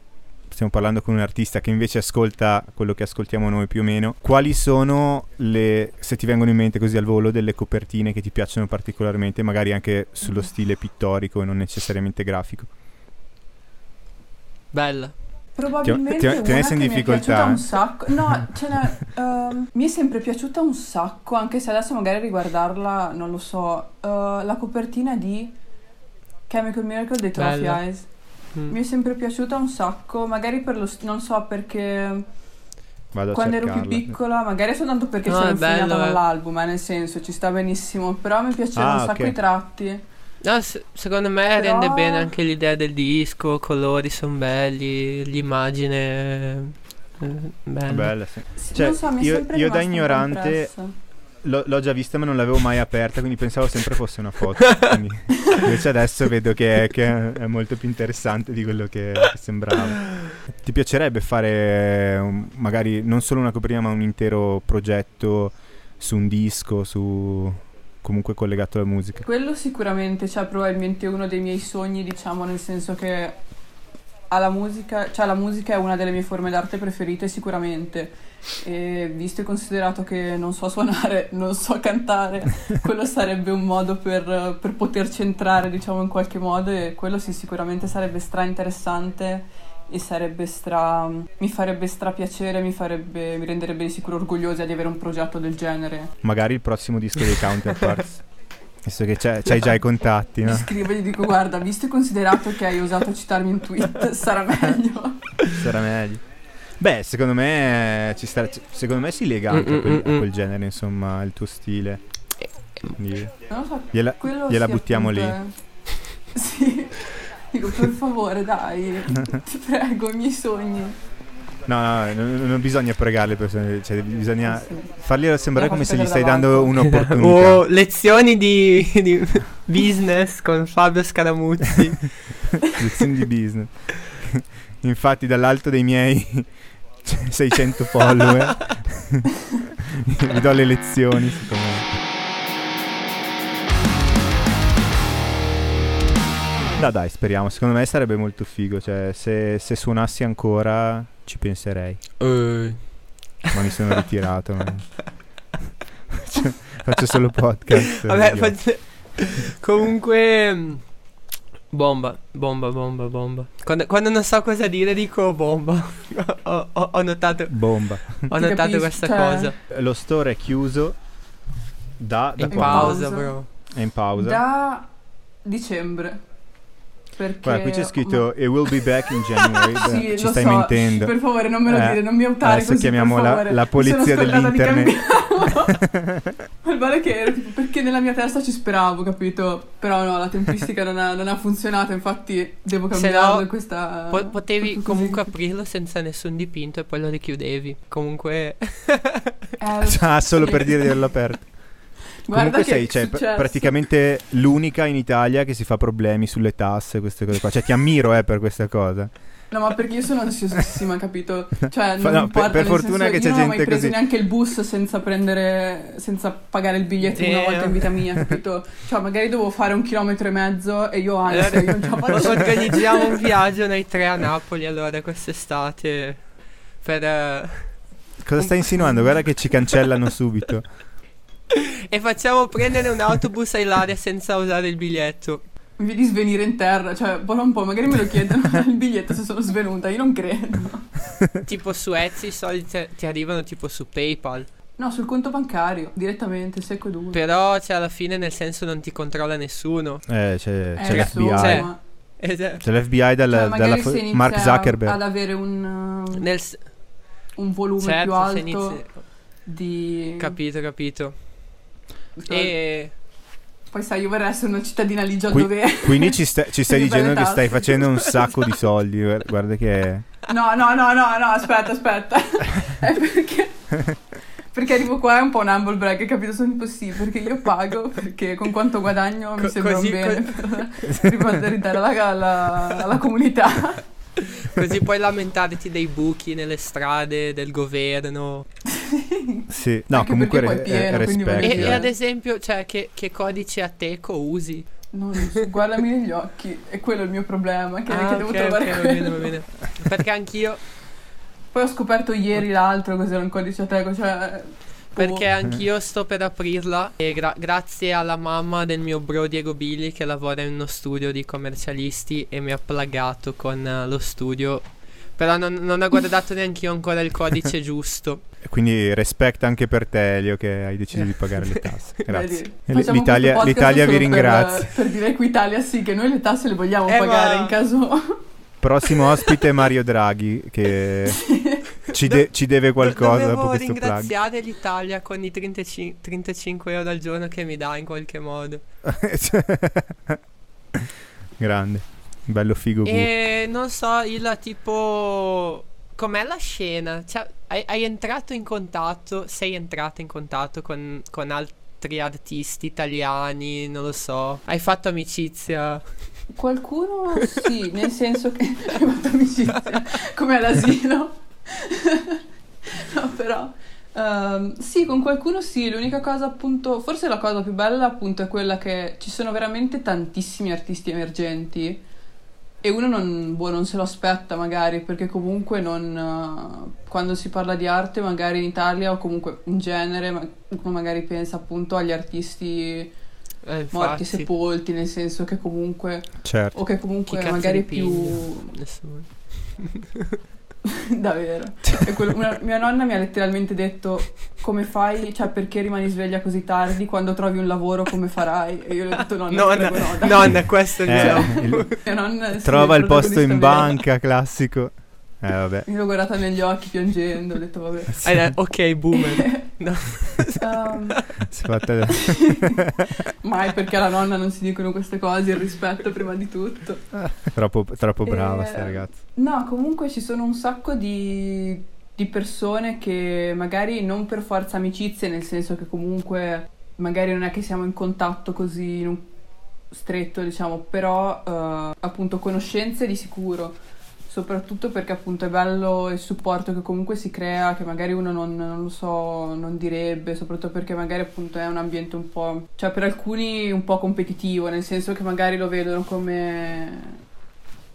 stiamo parlando con un artista che invece ascolta quello che ascoltiamo noi più o meno. Quali sono le, se ti vengono in mente così al volo, delle copertine che ti piacciono particolarmente, magari anche sullo stile pittorico e non necessariamente grafico? Bella. Probabilmente Ti- ti- una messo in che mi è difficoltà, piaciuta un sacco. No, ce n'è, ehm, mi è sempre piaciuta un sacco, anche se adesso magari riguardarla, non lo so. eh, la copertina di Chemical Miracle dei Trophy. Eyes. Mm. Mi è sempre piaciuta un sacco, magari per lo st- non so perché Vado quando ero più piccola, magari soltanto perché No, è insegnata eh. dall'album, eh, nel senso ci sta benissimo, però mi piacevano Ah, un sacco ok. i tratti. No, se- secondo me Però- rende bene anche l'idea del disco, i colori sono belli, l'immagine è bella. Bella, sì. Cioè, non so, mi è io- io da ignorante- impressa. L'ho, l'ho già vista ma non l'avevo mai aperta, quindi pensavo sempre fosse una foto. quindi- invece adesso vedo che è, che è molto più interessante di quello che, che sembrava. Ti piacerebbe fare un- magari non solo una copertina ma un intero progetto su un disco, su comunque collegato alla musica? Quello sicuramente, cioè probabilmente uno dei miei sogni, diciamo, nel senso che alla musica, cioè la musica è una delle mie forme d'arte preferite sicuramente. E visto e considerato che non so suonare, non so cantare, quello sarebbe un modo per, per poterci entrare, diciamo, in qualche modo e quello sì, sicuramente sarebbe stra interessante e sarebbe stra mi farebbe stra piacere, mi farebbe mi renderebbe di sicuro orgogliosa di avere un progetto del genere. Magari il prossimo disco dei Counterparts. Visto che c'hai, già i contatti, Mi no? scrivo e gli dico guarda, visto e considerato che hai osato citarmi in tweet, sarà meglio. Sarà meglio. Beh, secondo me, eh, ci sta, secondo me si lega anche a, quel, a quel genere, insomma, il tuo stile. Quindi Non lo so, gliela, gliela sì, buttiamo lì. è- Sì. Dico, per favore, dai, ti prego, i miei sogni. No, no, non, non bisogna pregare le persone, cioè bisogna fargli sembrare come se gli stai dando un'opportunità. Oh, lezioni di, di business con Fabio Scaramuzzi. lezioni di business. Infatti dall'alto dei miei 600 follower vi do le lezioni su come... No dai, speriamo. Secondo me sarebbe molto figo. Cioè, se, se suonassi ancora ci penserei. Eh, Ma mi sono ritirato. ma- Faccio, faccio solo podcast. Vabbè, Io- faccio- comunque... mm, Bomba, bomba, bomba, bomba. Quando, quando non so cosa dire dico bomba. ho, ho- ho notato, Bomba. ho Ti notato capisco, questa cioè- cosa. Lo store è chiuso da, da In In pausa. bro. È in pausa. Da dicembre. Perché Guarda, qui c'è scritto It will be back in January. Beh, Sì, ci lo stai so. mentendo. Per favore, non me lo Eh, dire, non mi autare adesso così, chiamiamo per la- la polizia dell'internet. Ma il è che ero tipo, perché nella mia testa ci speravo, capito? Però no, la tempistica non ha, non ha funzionato, infatti devo Se cambiarlo no, questa... Po- potevi comunque aprirlo senza nessun dipinto e poi lo richiudevi. Comunque... Eh, Ah, solo per dire di averlo aperto. Guarda Comunque sei cioè, pr- praticamente l'unica in Italia che si fa problemi sulle tasse, queste cose qua. Cioè, ti ammiro eh, per questa cosa. No, ma perché io sono ansiosissima, capito? Cioè, non no, importa, per- fortuna senso, che c'è io non ho mai gente preso così. neanche il bus senza prendere, senza pagare il biglietto una Eh. volta in vita mia, capito? Cioè, magari dovevo fare un chilometro e mezzo e io ansia, io non ce la faccio. Organizziamo un viaggio noi tre a Napoli allora quest'estate. Per... eh, Cosa stai insinuando? Guarda che ci cancellano subito. E facciamo prendere un autobus a Ilaria senza usare il biglietto. Mi vedi svenire in terra, cioè, un un po', magari me lo chiedono il biglietto se sono svenuta, io non credo. tipo su Etsy i soldi te- ti arrivano tipo su PayPal. No, sul conto bancario, direttamente, secco duro. Però cioè alla fine nel senso non ti controlla nessuno. Eh, c'è, Eh, c'è l'FBI. Cioè, ma- Ed- C'è l'FBI dalla, cioè, magari fo- Mark Zuckerberg. ad avere un, nel s- un volume certo, più alto inizi- di... Capito, capito. E Poi sai, io vorrei essere una cittadina ligia Qui- dove... Quindi ci, sta- ci stai dicendo che stai facendo un sacco di soldi. guarda- che... No, no, no, no, no, aspetta, aspetta. È perché... Perché arrivo qua è un po' un humble brag, capito? Sono tipo sì, perché io pago, perché con quanto guadagno mi Co- sembra così- un bene per riportare alla, alla, alla comunità. così puoi lamentarti dei buchi nelle strade del governo. Sì. No, Anche comunque re- pieno, rispetto. E, e ad esempio, cioè, che, che codice ateco usi? Non lo so, guardami negli occhi, è quello il mio problema, che, Ah, che devo ok, trovare ok, va bene, va bene. Perché anch'io, Poi ho scoperto ieri l'altro cos'era un codice ateco, cioè... perché boh. anch'io sto per aprirla e gra- grazie alla mamma del mio bro Diego Billy che lavora in uno studio di commercialisti e mi ha plagato con eh, lo studio. Però non, non ho guardato neanche io ancora il codice giusto. Quindi rispetto anche per te, Elio, che hai deciso di pagare le tasse. Grazie. Facciamo L'Italia, l'Italia vi ringrazia. Per, per dire a Equitalia sì, che noi le tasse le vogliamo Eh, pagare ma- in caso... Prossimo ospite è Mario Draghi, che ci, de- ci deve qualcosa Dovevo dopo questo plug. ringraziare l'Italia con i 35, 35 euro al giorno che mi dà in qualche modo. Grande, bello figo. E non so, il tipo. Com'è la scena? Cioè, hai, hai entrato in contatto, sei entrata in contatto con, con altri artisti italiani, non lo so. Hai fatto amicizia. Qualcuno sì, nel senso che hai fatto amicizia, come all'asilo. no, però... ehm, sì, con qualcuno sì, l'unica cosa appunto, forse la cosa più bella appunto è quella che ci sono veramente tantissimi artisti emergenti e uno non, boh, non se lo aspetta magari perché comunque non, eh, quando si parla di arte magari in Italia o comunque in genere ma- uno magari pensa appunto agli artisti Eh, morti, sepolti, nel senso che comunque Certo. o che comunque magari più. davvero quello- una- mia nonna mi ha letteralmente detto come fai cioè perché rimani sveglia così tardi quando trovi un lavoro come farai e io le ho detto nonna, Nonna, prego, no, dai." nonna, questo Eh, il- è trova sì, il posto in banca, classico. Eh, vabbè. io l'ho guardata negli occhi piangendo ho detto vabbè detto, ok, boomer. No. Ehm, Si fatta... mai perché alla nonna non si dicono queste cose, il rispetto prima di tutto. troppo, troppo brava Eh, sta ragazza. No, comunque ci sono un sacco di, di persone che magari non per forza amicizie, nel senso che comunque magari non è che siamo in contatto così in un- stretto, diciamo, però eh, appunto conoscenze di sicuro. Soprattutto perché appunto è bello il supporto che comunque si crea, che magari uno non, non lo so, non direbbe, soprattutto perché magari appunto è un ambiente un po', cioè per alcuni un po' competitivo, nel senso che magari lo vedono come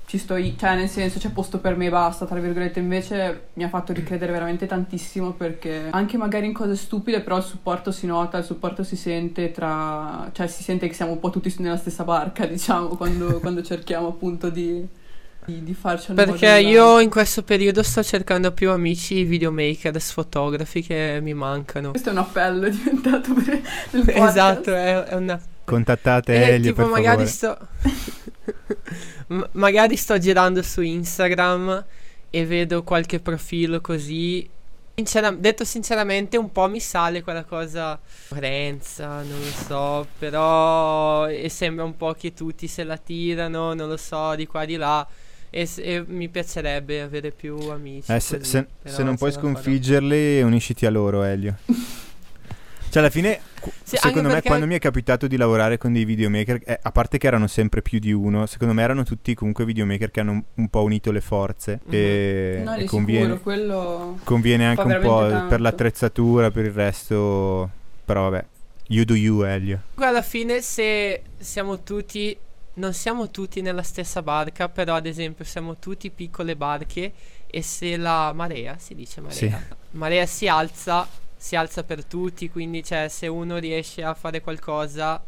ci sto io, cioè nel senso c'è posto per me e basta, tra virgolette, invece mi ha fatto ricredere veramente tantissimo perché anche magari in cose stupide, però il supporto si nota, il supporto si sente tra, cioè si sente che siamo un po' tutti nella stessa barca, diciamo, quando, quando cerchiamo appunto di, di, di farci al Perché io in questo periodo sto cercando più amici videomakers, fotografi che mi mancano. Questo è un appello è diventato per il podcast. Esatto, è, è una Contattate Eh, Elio tipo per magari favore. sto M- magari sto girando su Instagram e vedo qualche profilo così Sincera- detto sinceramente un po' mi sale quella cosa Renza, non lo so, però e sembra un po' che tutti se la tirano, non lo so, di qua di là e, e mi piacerebbe avere più amici. Eh, se, così, se- se non puoi sconfiggerli, unisciti a loro, Elio. Cioè, alla fine, Sì, secondo me, perché- quando mi è capitato di lavorare con dei videomaker, eh, a parte che erano sempre più di uno, secondo me erano tutti comunque videomaker che hanno un, un po' unito le forze. Mhm. E, No, e di conviene, sicuro, quello... conviene anche un po' tanto. per l'attrezzatura, per il resto. Però, vabbè, you do you, Elio. Alla fine se siamo tutti, non siamo tutti nella stessa barca, però ad esempio siamo tutti piccole barche e se la marea, si dice marea, Sì. marea si alza, si alza per tutti, quindi cioè se uno riesce a fare qualcosa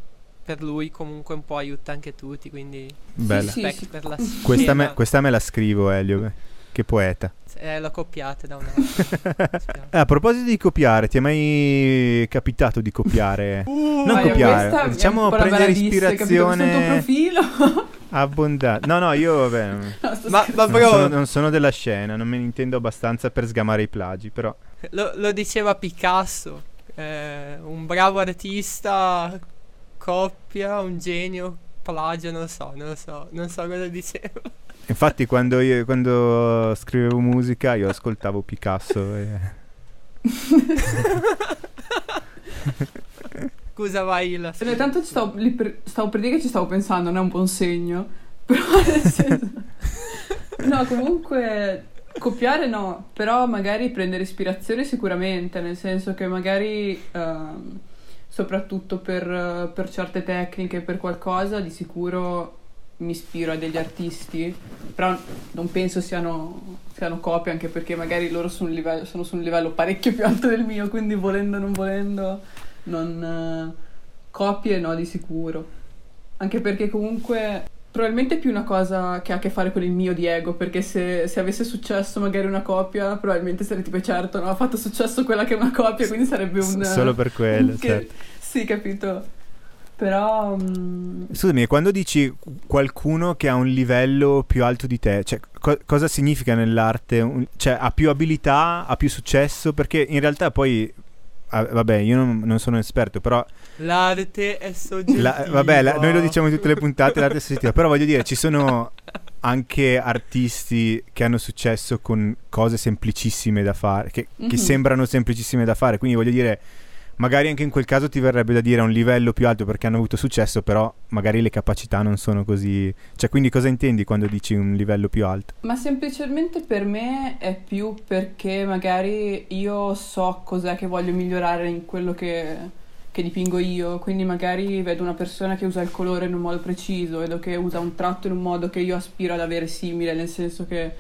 per lui comunque un po' aiuta anche tutti, quindi Bella. Sì, respect sì. per la Questa, me, questa me la scrivo, Elio. Che poeta. Eh, l'ho copiata da una Spiace. Eh, a proposito di copiare, ti è mai capitato di copiare? non Vai, copiare, diciamo un prendere ispirazione profilo. abbondante. No, no, io vabbè, No, Ma- ma- non, Bro. sono, non sono della scena, non me ne intendo abbastanza per sgamare i plagi, però Lo, lo diceva Picasso, eh, un bravo artista, coppia, un genio, plagio, non lo so, non lo so, non so cosa diceva. Infatti quando, io, quando scrivevo musica io ascoltavo Picasso e... Scusa, vai la Eh, Tanto ci stavo, lì per, stavo per dire che ci stavo pensando, non è un buon segno. Però nel senso... No, comunque copiare no, però magari prendere ispirazione sicuramente, nel senso che magari ehm, soprattutto per, per certe tecniche, per qualcosa, di sicuro mi ispiro a degli artisti, però non penso siano, siano copie, anche perché magari loro sono, livello, sono su un livello parecchio più alto del mio, quindi volendo o non volendo, non eh, copie no di sicuro. Anche perché comunque probabilmente è più una cosa che ha a che fare con il mio di ego, perché se, se avesse successo magari una copia, probabilmente sarei tipo certo, no, ha fatto successo quella che è una copia, quindi sarebbe un... S- solo per quello, che- certo. Sì, capito. Però... mm, Scusami, quando dici qualcuno che ha un livello più alto di te, cioè, co- cosa significa nell'arte? Un- cioè, ha più abilità, ha più successo? Perché in realtà poi, ah, vabbè, io non, non sono esperto, però, L'arte è soggettiva. la- vabbè, la- noi lo diciamo in tutte le puntate, l'arte è soggettiva, però voglio dire, ci sono anche artisti che hanno successo con cose semplicissime da fare, che, che Mhm. sembrano semplicissime da fare, quindi voglio dire... Magari anche in quel caso ti verrebbe da dire a un livello più alto perché hanno avuto successo, però magari le capacità non sono così. Cioè, quindi cosa intendi quando dici un livello più alto? Ma semplicemente per me è più perché magari io so cos'è che voglio migliorare in quello che, che dipingo io, quindi magari vedo una persona che usa il colore in un modo preciso, vedo che usa un tratto in un modo che io aspiro ad avere simile, nel senso che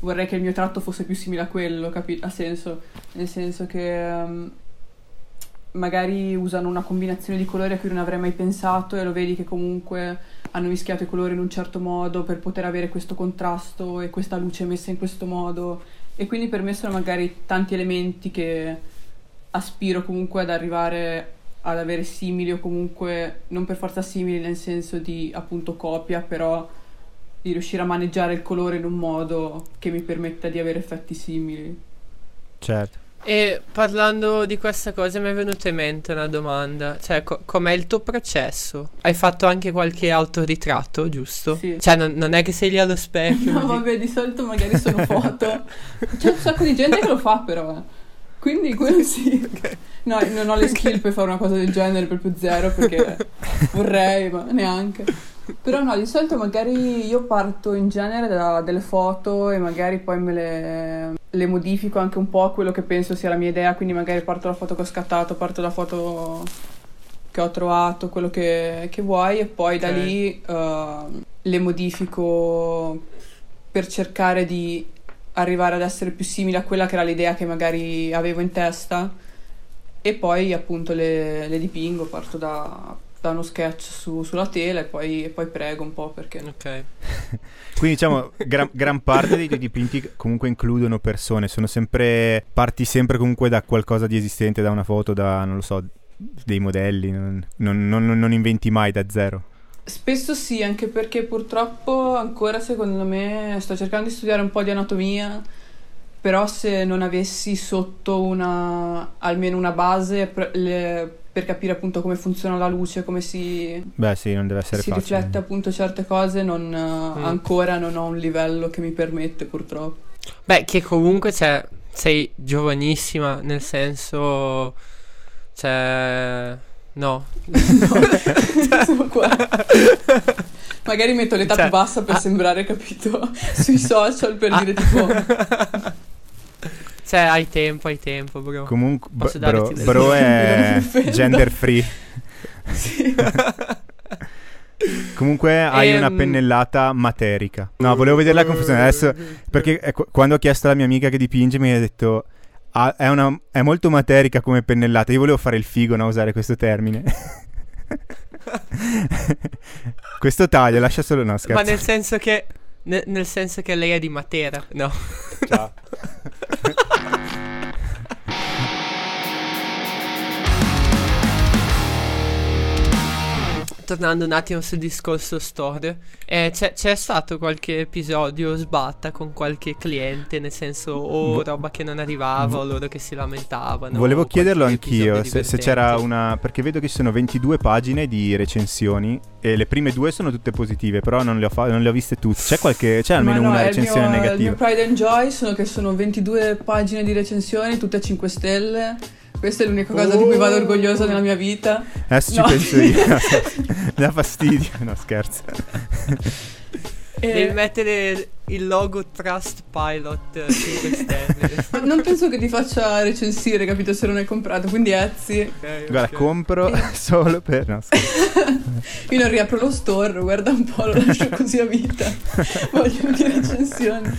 vorrei che il mio tratto fosse più simile a quello, capi- ha senso? Nel senso che ehm, magari usano una combinazione di colori a cui non avrei mai pensato e lo vedi che comunque hanno mischiato i colori in un certo modo per poter avere questo contrasto e questa luce messa in questo modo e quindi per me sono magari tanti elementi che aspiro comunque ad arrivare ad avere simili o comunque non per forza simili nel senso di appunto copia però di riuscire a maneggiare il colore in un modo che mi permetta di avere effetti simili Certo. E parlando di questa cosa mi è venuta in mente una domanda, cioè co- com'è il tuo processo? Hai fatto anche qualche autoritratto, giusto? Sì. Cioè non, non è che sei lì allo specchio. No, così. vabbè, di solito magari sono foto. C'è un sacco di gente che lo fa però. eh. Quindi quello sì. No, non ho le skill per fare una cosa del genere, proprio zero, perché vorrei, ma neanche. Però no, di solito magari io parto in genere da delle foto e magari poi me le, le modifico anche un po' a quello che penso sia la mia idea, quindi magari parto dalla foto che ho scattato, parto dalla foto che ho trovato, quello che, che vuoi e poi da Ok. lì eh, le modifico per cercare di arrivare ad essere più simile a quella che era l'idea che magari avevo in testa e poi appunto le, le dipingo, parto da, da uno sketch su- sulla tela e poi, e poi prego un po' perché... Ok. Quindi diciamo, gran, gran parte dei tuoi dipinti comunque includono persone, sono sempre, parti sempre comunque da qualcosa di esistente, da una foto, da, non lo so, dei modelli, non, non- non- non inventi mai da zero. Spesso sì, anche perché purtroppo ancora secondo me sto cercando di studiare un po' di anatomia, però se non avessi sotto una, almeno una base per, le- per capire appunto come funziona la luce, come si, Beh sì, non deve essere si facile. riflette appunto certe cose, non, eh, ancora non ho un livello che mi permette purtroppo. Beh, che comunque cioè, sei giovanissima, nel senso... Cioè... No. Sono qua. Magari metto l'età Cioè, più bassa per ah. sembrare, capito, sui social per dire tipo... Cioè, hai tempo, hai tempo, bro. Comunque, b- Posso bro, bro è gender free. Sì. Comunque hai una Ehm. pennellata materica. No, volevo vedere la confusione adesso perché eh, qu- quando ho chiesto alla mia amica che dipinge mi ha detto "Ah, è, una- è molto materica come pennellata. Io volevo fare il figo, no, usare questo termine. questo taglio, lascia solo no, scherzo. Ma nel senso che... ne- nel senso che lei è di Matera, no. Ciao. Tornando un attimo sul discorso storia, eh, c'è, c'è stato qualche episodio sbatta con qualche cliente, nel senso o Vo- roba che non arrivava o loro che si lamentavano. Volevo chiederlo anch'io se, se c'era una. Perché vedo che ci sono 22 pagine di recensioni e le prime due sono tutte positive, però non le ho, fa- non le ho viste tutte. C'è, qualche, c'è almeno no, una recensione mio- negativa? Il mio Pride and Joy sono che sono 22 pagine di recensioni, tutte a 5 stelle. Questa è l'unica cosa di cui vado Oh. orgogliosa nella mia vita. Adesso ci No. penso io. Mi dà fastidio. No, scherzo. E- Devi mettere il logo Trust Pilot 5 stelle. Non penso che ti faccia recensire, capito, se non hai comprato, quindi Ezzi. Ok, Guarda, ok. compro solo per. No, scherzo. Io non riapro lo store, guarda un po', lo lascio così a vita. Voglio dire recensioni.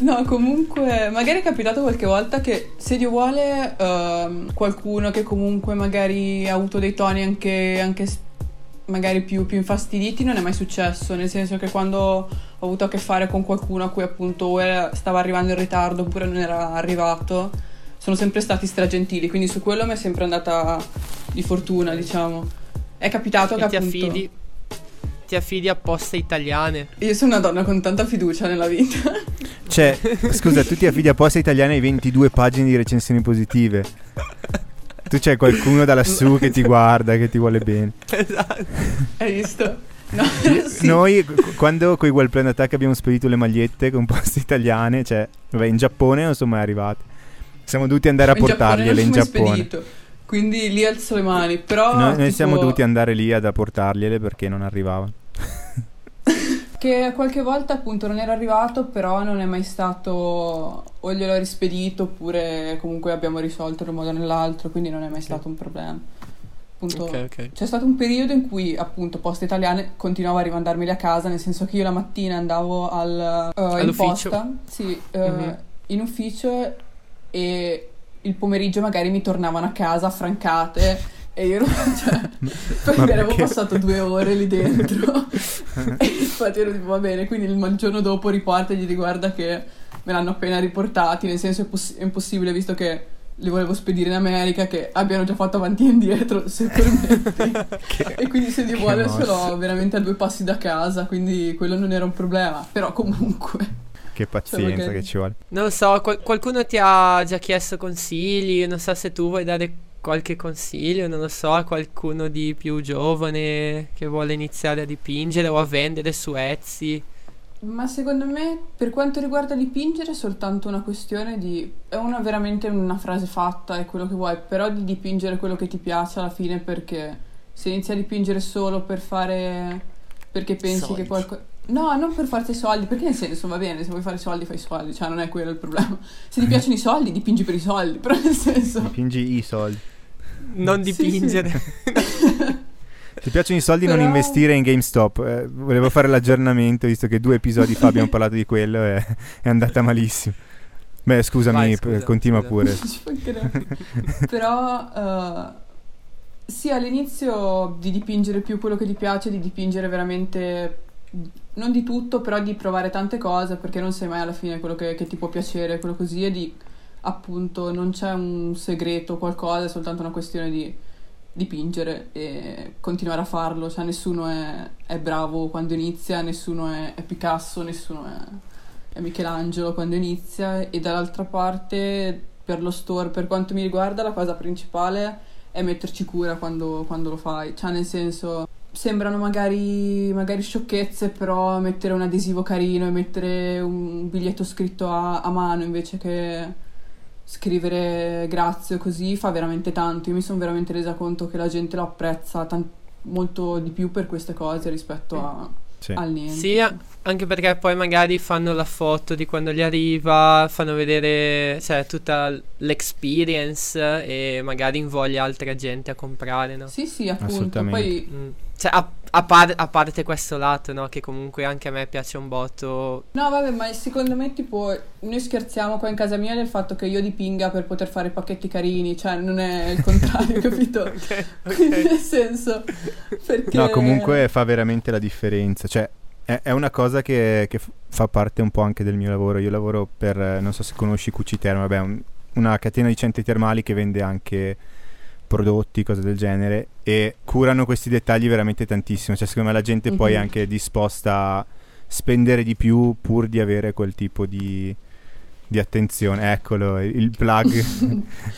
No, comunque, magari è capitato qualche volta che se Dio vuole ehm, qualcuno che comunque magari ha avuto dei toni anche, anche s- magari più, più infastiditi non è mai successo, nel senso che quando ho avuto a che fare con qualcuno a cui appunto era- stava arrivando in ritardo oppure non era arrivato, sono sempre stati stragentili, quindi su quello mi è sempre andata di fortuna, diciamo. È capitato che ti appunto... affidi, ti affidi a poste italiane. Io sono una donna con tanta fiducia nella vita. Cioè, scusa, tu ti affidi a Posta Italiana ai 22 pagine di recensioni positive. Tu c'hai qualcuno da lassù che ti guarda, che ti vuole bene. Esatto. Hai visto? No, sì. Noi, qu- quando con i Well Planned Attack abbiamo spedito le magliette con Poste Italiane, cioè, vabbè, in Giappone non sono mai arrivate. Siamo dovuti andare a in portargliele in Giappone. spedito. Quindi lì alzo le mani. Però Noi, noi tipo, siamo dovuti andare lì ad apportargliele perché non arrivavano. Che qualche volta appunto non era arrivato, però non è mai stato o glielo ho rispedito oppure comunque abbiamo risolto in un modo o nell'altro, quindi non è mai stato un problema. Appunto, Ok, ok. C'è stato un periodo in cui appunto Poste Italiane continuava a rimandarmeli a casa, nel senso che io la mattina andavo al, eh, in posta, sì, eh, Mhm. in ufficio e il pomeriggio magari mi tornavano a casa affrancate e io ero, cioè, perché Ma avevo perché? passato due ore lì dentro. E infatti ero tipo va bene, quindi il giorno dopo riporta e gli dico guarda che me l'hanno appena riportati, nel senso è, poss- è impossibile visto che li volevo spedire in America che abbiano già fatto avanti e indietro se permetti. E quindi se Dio che vuole l'ho veramente a due passi da casa quindi quello non era un problema però comunque. Che pazienza magari- che ci vuole. Non lo so, qual- qualcuno ti ha già chiesto consigli, non so se tu vuoi dare qualche consiglio, non lo so, a qualcuno di più giovane che vuole iniziare a dipingere o a vendere su Etsy. Ma secondo me, per quanto riguarda dipingere, è soltanto una questione di... È una veramente una frase fatta, è quello che vuoi, però di dipingere quello che ti piace alla fine perché se inizi a dipingere solo per fare... perché pensi Soldi. che qualcosa... No, non per farti soldi, perché nel senso va bene, se vuoi fare soldi fai soldi, cioè non è quello il problema. Se ti piacciono i soldi, dipingi per i soldi, però nel senso... Dipingi i soldi. Non Sì, sì. dipingere. Ti piacciono i soldi, non Però- investire in GameStop. Eh, volevo fare l'aggiornamento, visto che due episodi fa abbiamo parlato di quello e è andata malissimo. Beh, scusami, Vai, p- scusa, continua scusa. pure. Però eh, sì, all'inizio di dipingere più quello che ti piace, di dipingere veramente non di tutto, però di provare tante cose, perché non sai mai alla fine quello che, che ti può piacere, quello così, e di appunto non c'è un segreto, qualcosa, è soltanto una questione di dipingere e continuare a farlo, cioè nessuno è, è bravo quando inizia, nessuno è, è Picasso, nessuno è, è Michelangelo quando inizia e dall'altra parte per lo store, per quanto mi riguarda, la cosa principale è metterci cura quando, quando lo fai, cioè nel senso sembrano magari, magari sciocchezze, però mettere un adesivo carino e mettere un biglietto scritto a, a mano invece che scrivere grazie o così fa veramente tanto. Io mi sono veramente resa conto che la gente lo apprezza tan- molto di più per queste cose rispetto a, Sì. al niente. Sì, anche perché poi magari fanno la foto di quando gli arriva, fanno vedere cioè, tutta l'experience e magari invoglia altra gente a comprare, no? Sì, sì, appunto. Assolutamente. Poi Mm. Cioè, a, a par- a parte questo lato, no? Che comunque anche a me piace un botto. No, vabbè, ma secondo me, tipo, noi scherziamo qua in casa mia del fatto che io dipinga per poter fare pacchetti carini, cioè non è il contrario, capito? Ok, Quindi ok. nel senso, perché... No, comunque fa veramente la differenza. Cioè, è, è una cosa che, che f- fa parte un po' anche del mio lavoro. Io lavoro per, non so se conosci QC Terma, vabbè, un- una catena di centri termali che vende anche prodotti, cose del genere, e curano questi dettagli veramente tantissimo. Cioè, secondo me la gente poi è Mhm. anche disposta a spendere di più pur di avere quel tipo di, di attenzione. Eccolo, il il plug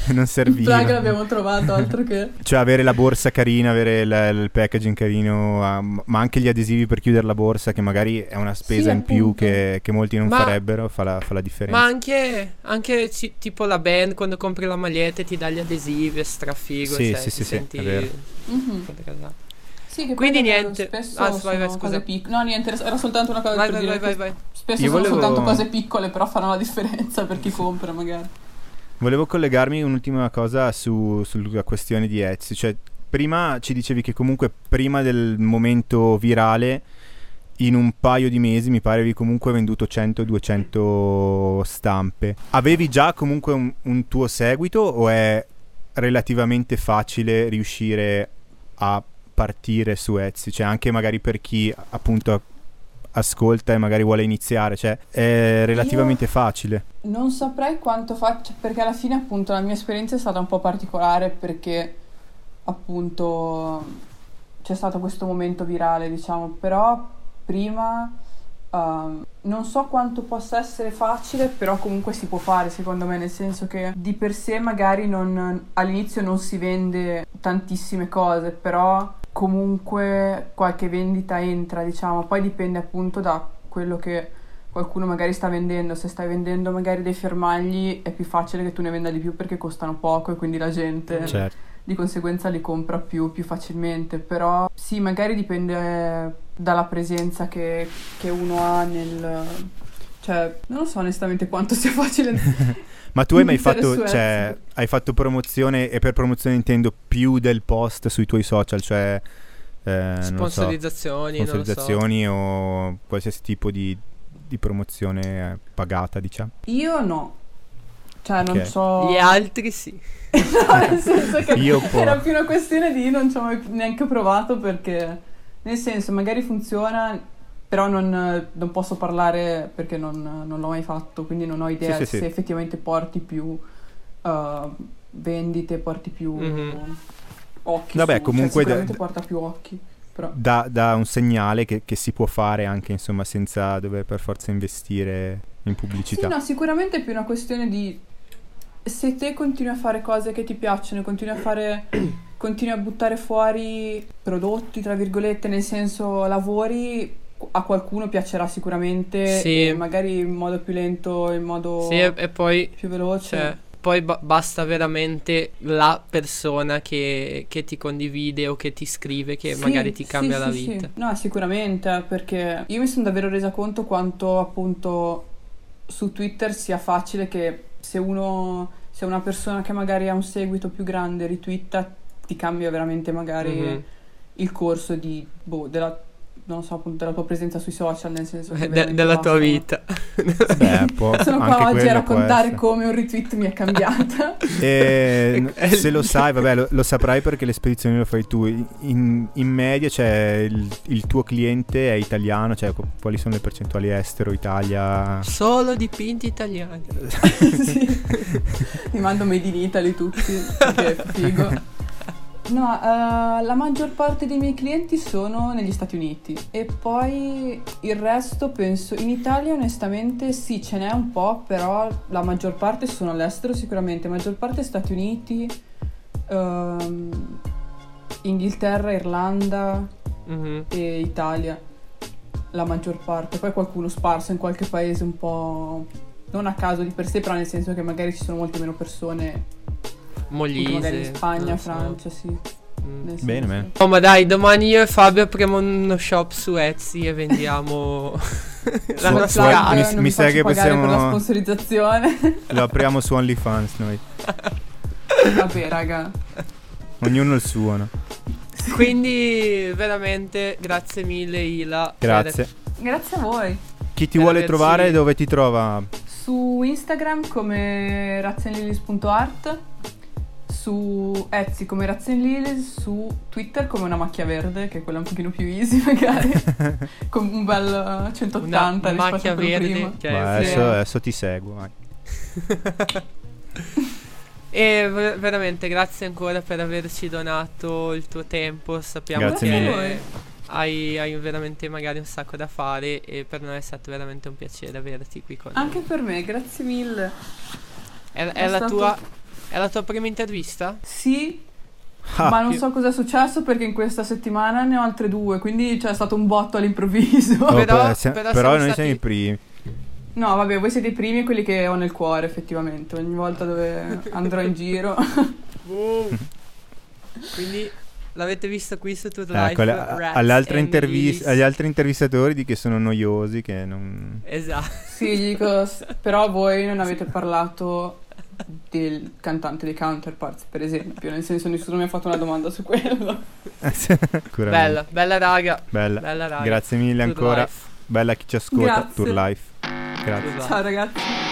non Il serviva. plug l'abbiamo trovato, altro che... Cioè avere la borsa carina, avere il, il packaging carino, ah, m- ma anche gli adesivi per chiudere la borsa, che magari è una spesa Sì, in più che, che molti non Ma- farebbero, fa la, fa la differenza. Ma anche, anche ci- tipo la band quando compri la maglietta e ti dà gli adesivi, è strafigo. Sì, cioè, sì, ti sì, sì, senti è vero. Mhm. Sì, che Quindi niente. Spesso Ah, vai, vai, scusa. cose pic- No, niente, era soltanto una cosa Vai, per vai, dire vai, vai, vai. Spesso Io sono volevo- soltanto cose piccole, però fanno la differenza per chi compra, magari. Volevo collegarmi un'ultima cosa su- sulla questione di Etsy. Cioè, prima ci dicevi che comunque prima del momento virale, in un paio di mesi, mi pare, avevi comunque venduto 100-200 stampe. Avevi già comunque un, un tuo seguito o è relativamente facile riuscire a partire su Etsy? Cioè, anche magari per chi appunto ascolta e magari vuole iniziare, cioè è relativamente facile. Non saprei quanto faccia, perché alla fine appunto la mia esperienza è stata un po' particolare perché appunto c'è stato questo momento virale, diciamo, però prima ehm, non so quanto possa essere facile, però comunque si può fare secondo me, nel senso che di per sé magari non, all'inizio non si vende tantissime cose, però comunque qualche vendita entra, diciamo, poi dipende appunto da quello che qualcuno magari sta vendendo, se stai vendendo magari dei fermagli è più facile che tu ne venda di più perché costano poco e quindi la gente Certo. di conseguenza li compra più, più facilmente, però sì, magari dipende dalla presenza che, che uno ha nel... cioè, non so onestamente quanto sia facile. Ma tu hai mai fatto, cioè, hai fatto promozione, e per promozione intendo più del post sui tuoi social, cioè, eh, non so, Sponsorizzazioni, non lo so. sponsorizzazioni o qualsiasi tipo di, di promozione eh, pagata, diciamo. Io no. Cioè, non Ok. so... Gli altri sì. No, nel senso che Io era più una questione di non ci ho mai neanche provato perché, nel senso, magari funziona, però non, non posso parlare perché non, non l'ho mai fatto, quindi non ho idea Sì, sì, se sì. effettivamente porti più uh, vendite, porti più Mhm. occhi. Vabbè, su, comunque cioè, da- sicuramente porta più occhi. Però. Dà, dà un segnale che, che si può fare anche, insomma, senza dover per forza investire in Sì, pubblicità. no, sicuramente è più una questione di se te continui a fare cose che ti piacciono, continui a fare, continui a buttare fuori prodotti, tra virgolette, nel senso lavori, a qualcuno piacerà sicuramente, Sì. magari in modo più lento, in modo Sì, e, e poi più veloce. Cioè, poi ba- basta veramente la persona che, che ti condivide o che ti scrive che Sì, magari ti sì, cambia sì, la sì. vita. No, sicuramente, perché io mi sono davvero resa conto quanto appunto su Twitter sia facile che se uno, se una persona che magari ha un seguito più grande ritwitta, ti cambia veramente magari Mhm. il corso di, boh, della, non so, appunto, della tua presenza sui social, nel senso che De- veramente della tua vita. Beh, può- Sono anche qua oggi a raccontare come un retweet mi è cambiata. E È- se lo sai, vabbè, lo, lo saprai perché le spedizioni lo fai tu. In, in media, cioè, il, il tuo cliente è italiano, cioè, qu- quali sono le percentuali estero, Italia? Solo dipinti italiani. sì. Mi mando made in Italy tutti, che figo. No, eh, la maggior parte dei miei clienti sono negli Stati Uniti e poi il resto penso in Italia onestamente sì ce n'è un po', però la maggior parte sono all'estero sicuramente, la maggior parte Stati Uniti, ehm, Inghilterra, Irlanda Mhm. e Italia, la maggior parte, poi qualcuno sparso in qualche paese un po' non a caso di per sé, però nel senso che magari ci sono molte meno persone, magari in Spagna, so. Francia, sì. Mm. Bene, bene. Oh, ma dai, domani io e Fabio apriamo uno shop su Etsy e vendiamo la Su- nostra su- mi- mi sa che per la possiamo- sponsorizzazione. Lo apriamo su OnlyFans noi. Vabbè, raga. Ognuno il suo, no? Quindi, veramente, grazie mille, Ila. per- Grazie. Grazie a voi. Chi ti Per vuole averci- trovare, dove ti trova? Su Instagram come razzenlilis.art, su Etsy come razzenlilis, su Twitter come una macchia verde, che è quella un pochino più easy magari, con un bel eh, 180 Una rispetto macchia a quello verde. prima. che è Vai, un- sì. adesso, adesso ti seguo. vai. E ver- veramente grazie ancora per averci donato il tuo tempo. Sappiamo Grazie che mille. hai, hai veramente magari un sacco da fare e per noi è stato veramente un piacere averti qui con noi. Anche per me, grazie mille. È, è è la stato- tua, è la tua prima intervista? Sì, Ah, ma non so cosa è successo perché in questa settimana ne ho altre due, quindi c'è stato un botto all'improvviso. oh, però- per- se- però però siamo noi stati- siamo i primi. No, vabbè, voi siete i primi e quelli che ho nel cuore, effettivamente. Ogni volta dove andrò in giro. Quindi l'avete visto qui su Life Ecco, alle- Rats alle altre and intervis- Lilies. agli altri intervistatori di che sono noiosi, che non... Esatto. sì, gli dico, però voi non avete parlato del cantante dei Counterparts, per esempio. Nel senso, nessuno mi ha fatto una domanda su quello. Bella, bella raga. Bella. Bella raga. Grazie mille Tour ancora. Life. Bella chi ci ascolta. Grazie. Tour Life. Grazie. Tour Life. Ciao ragazzi.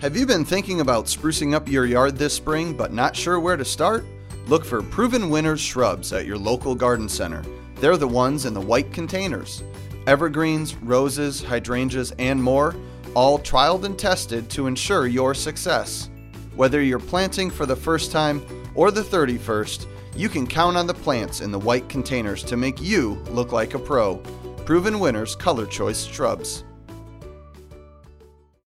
Have you been thinking about sprucing up your yard this spring but not sure where to start? Look for Proven Winners shrubs at your local garden center. They're the ones in the white containers. Evergreens, roses, hydrangeas, and more, all trialed and tested to ensure your success. Whether you're planting for the first time or the 31st, you can count on the plants in the white containers to make you look like a pro. Proven Winners Color Choice Shrubs.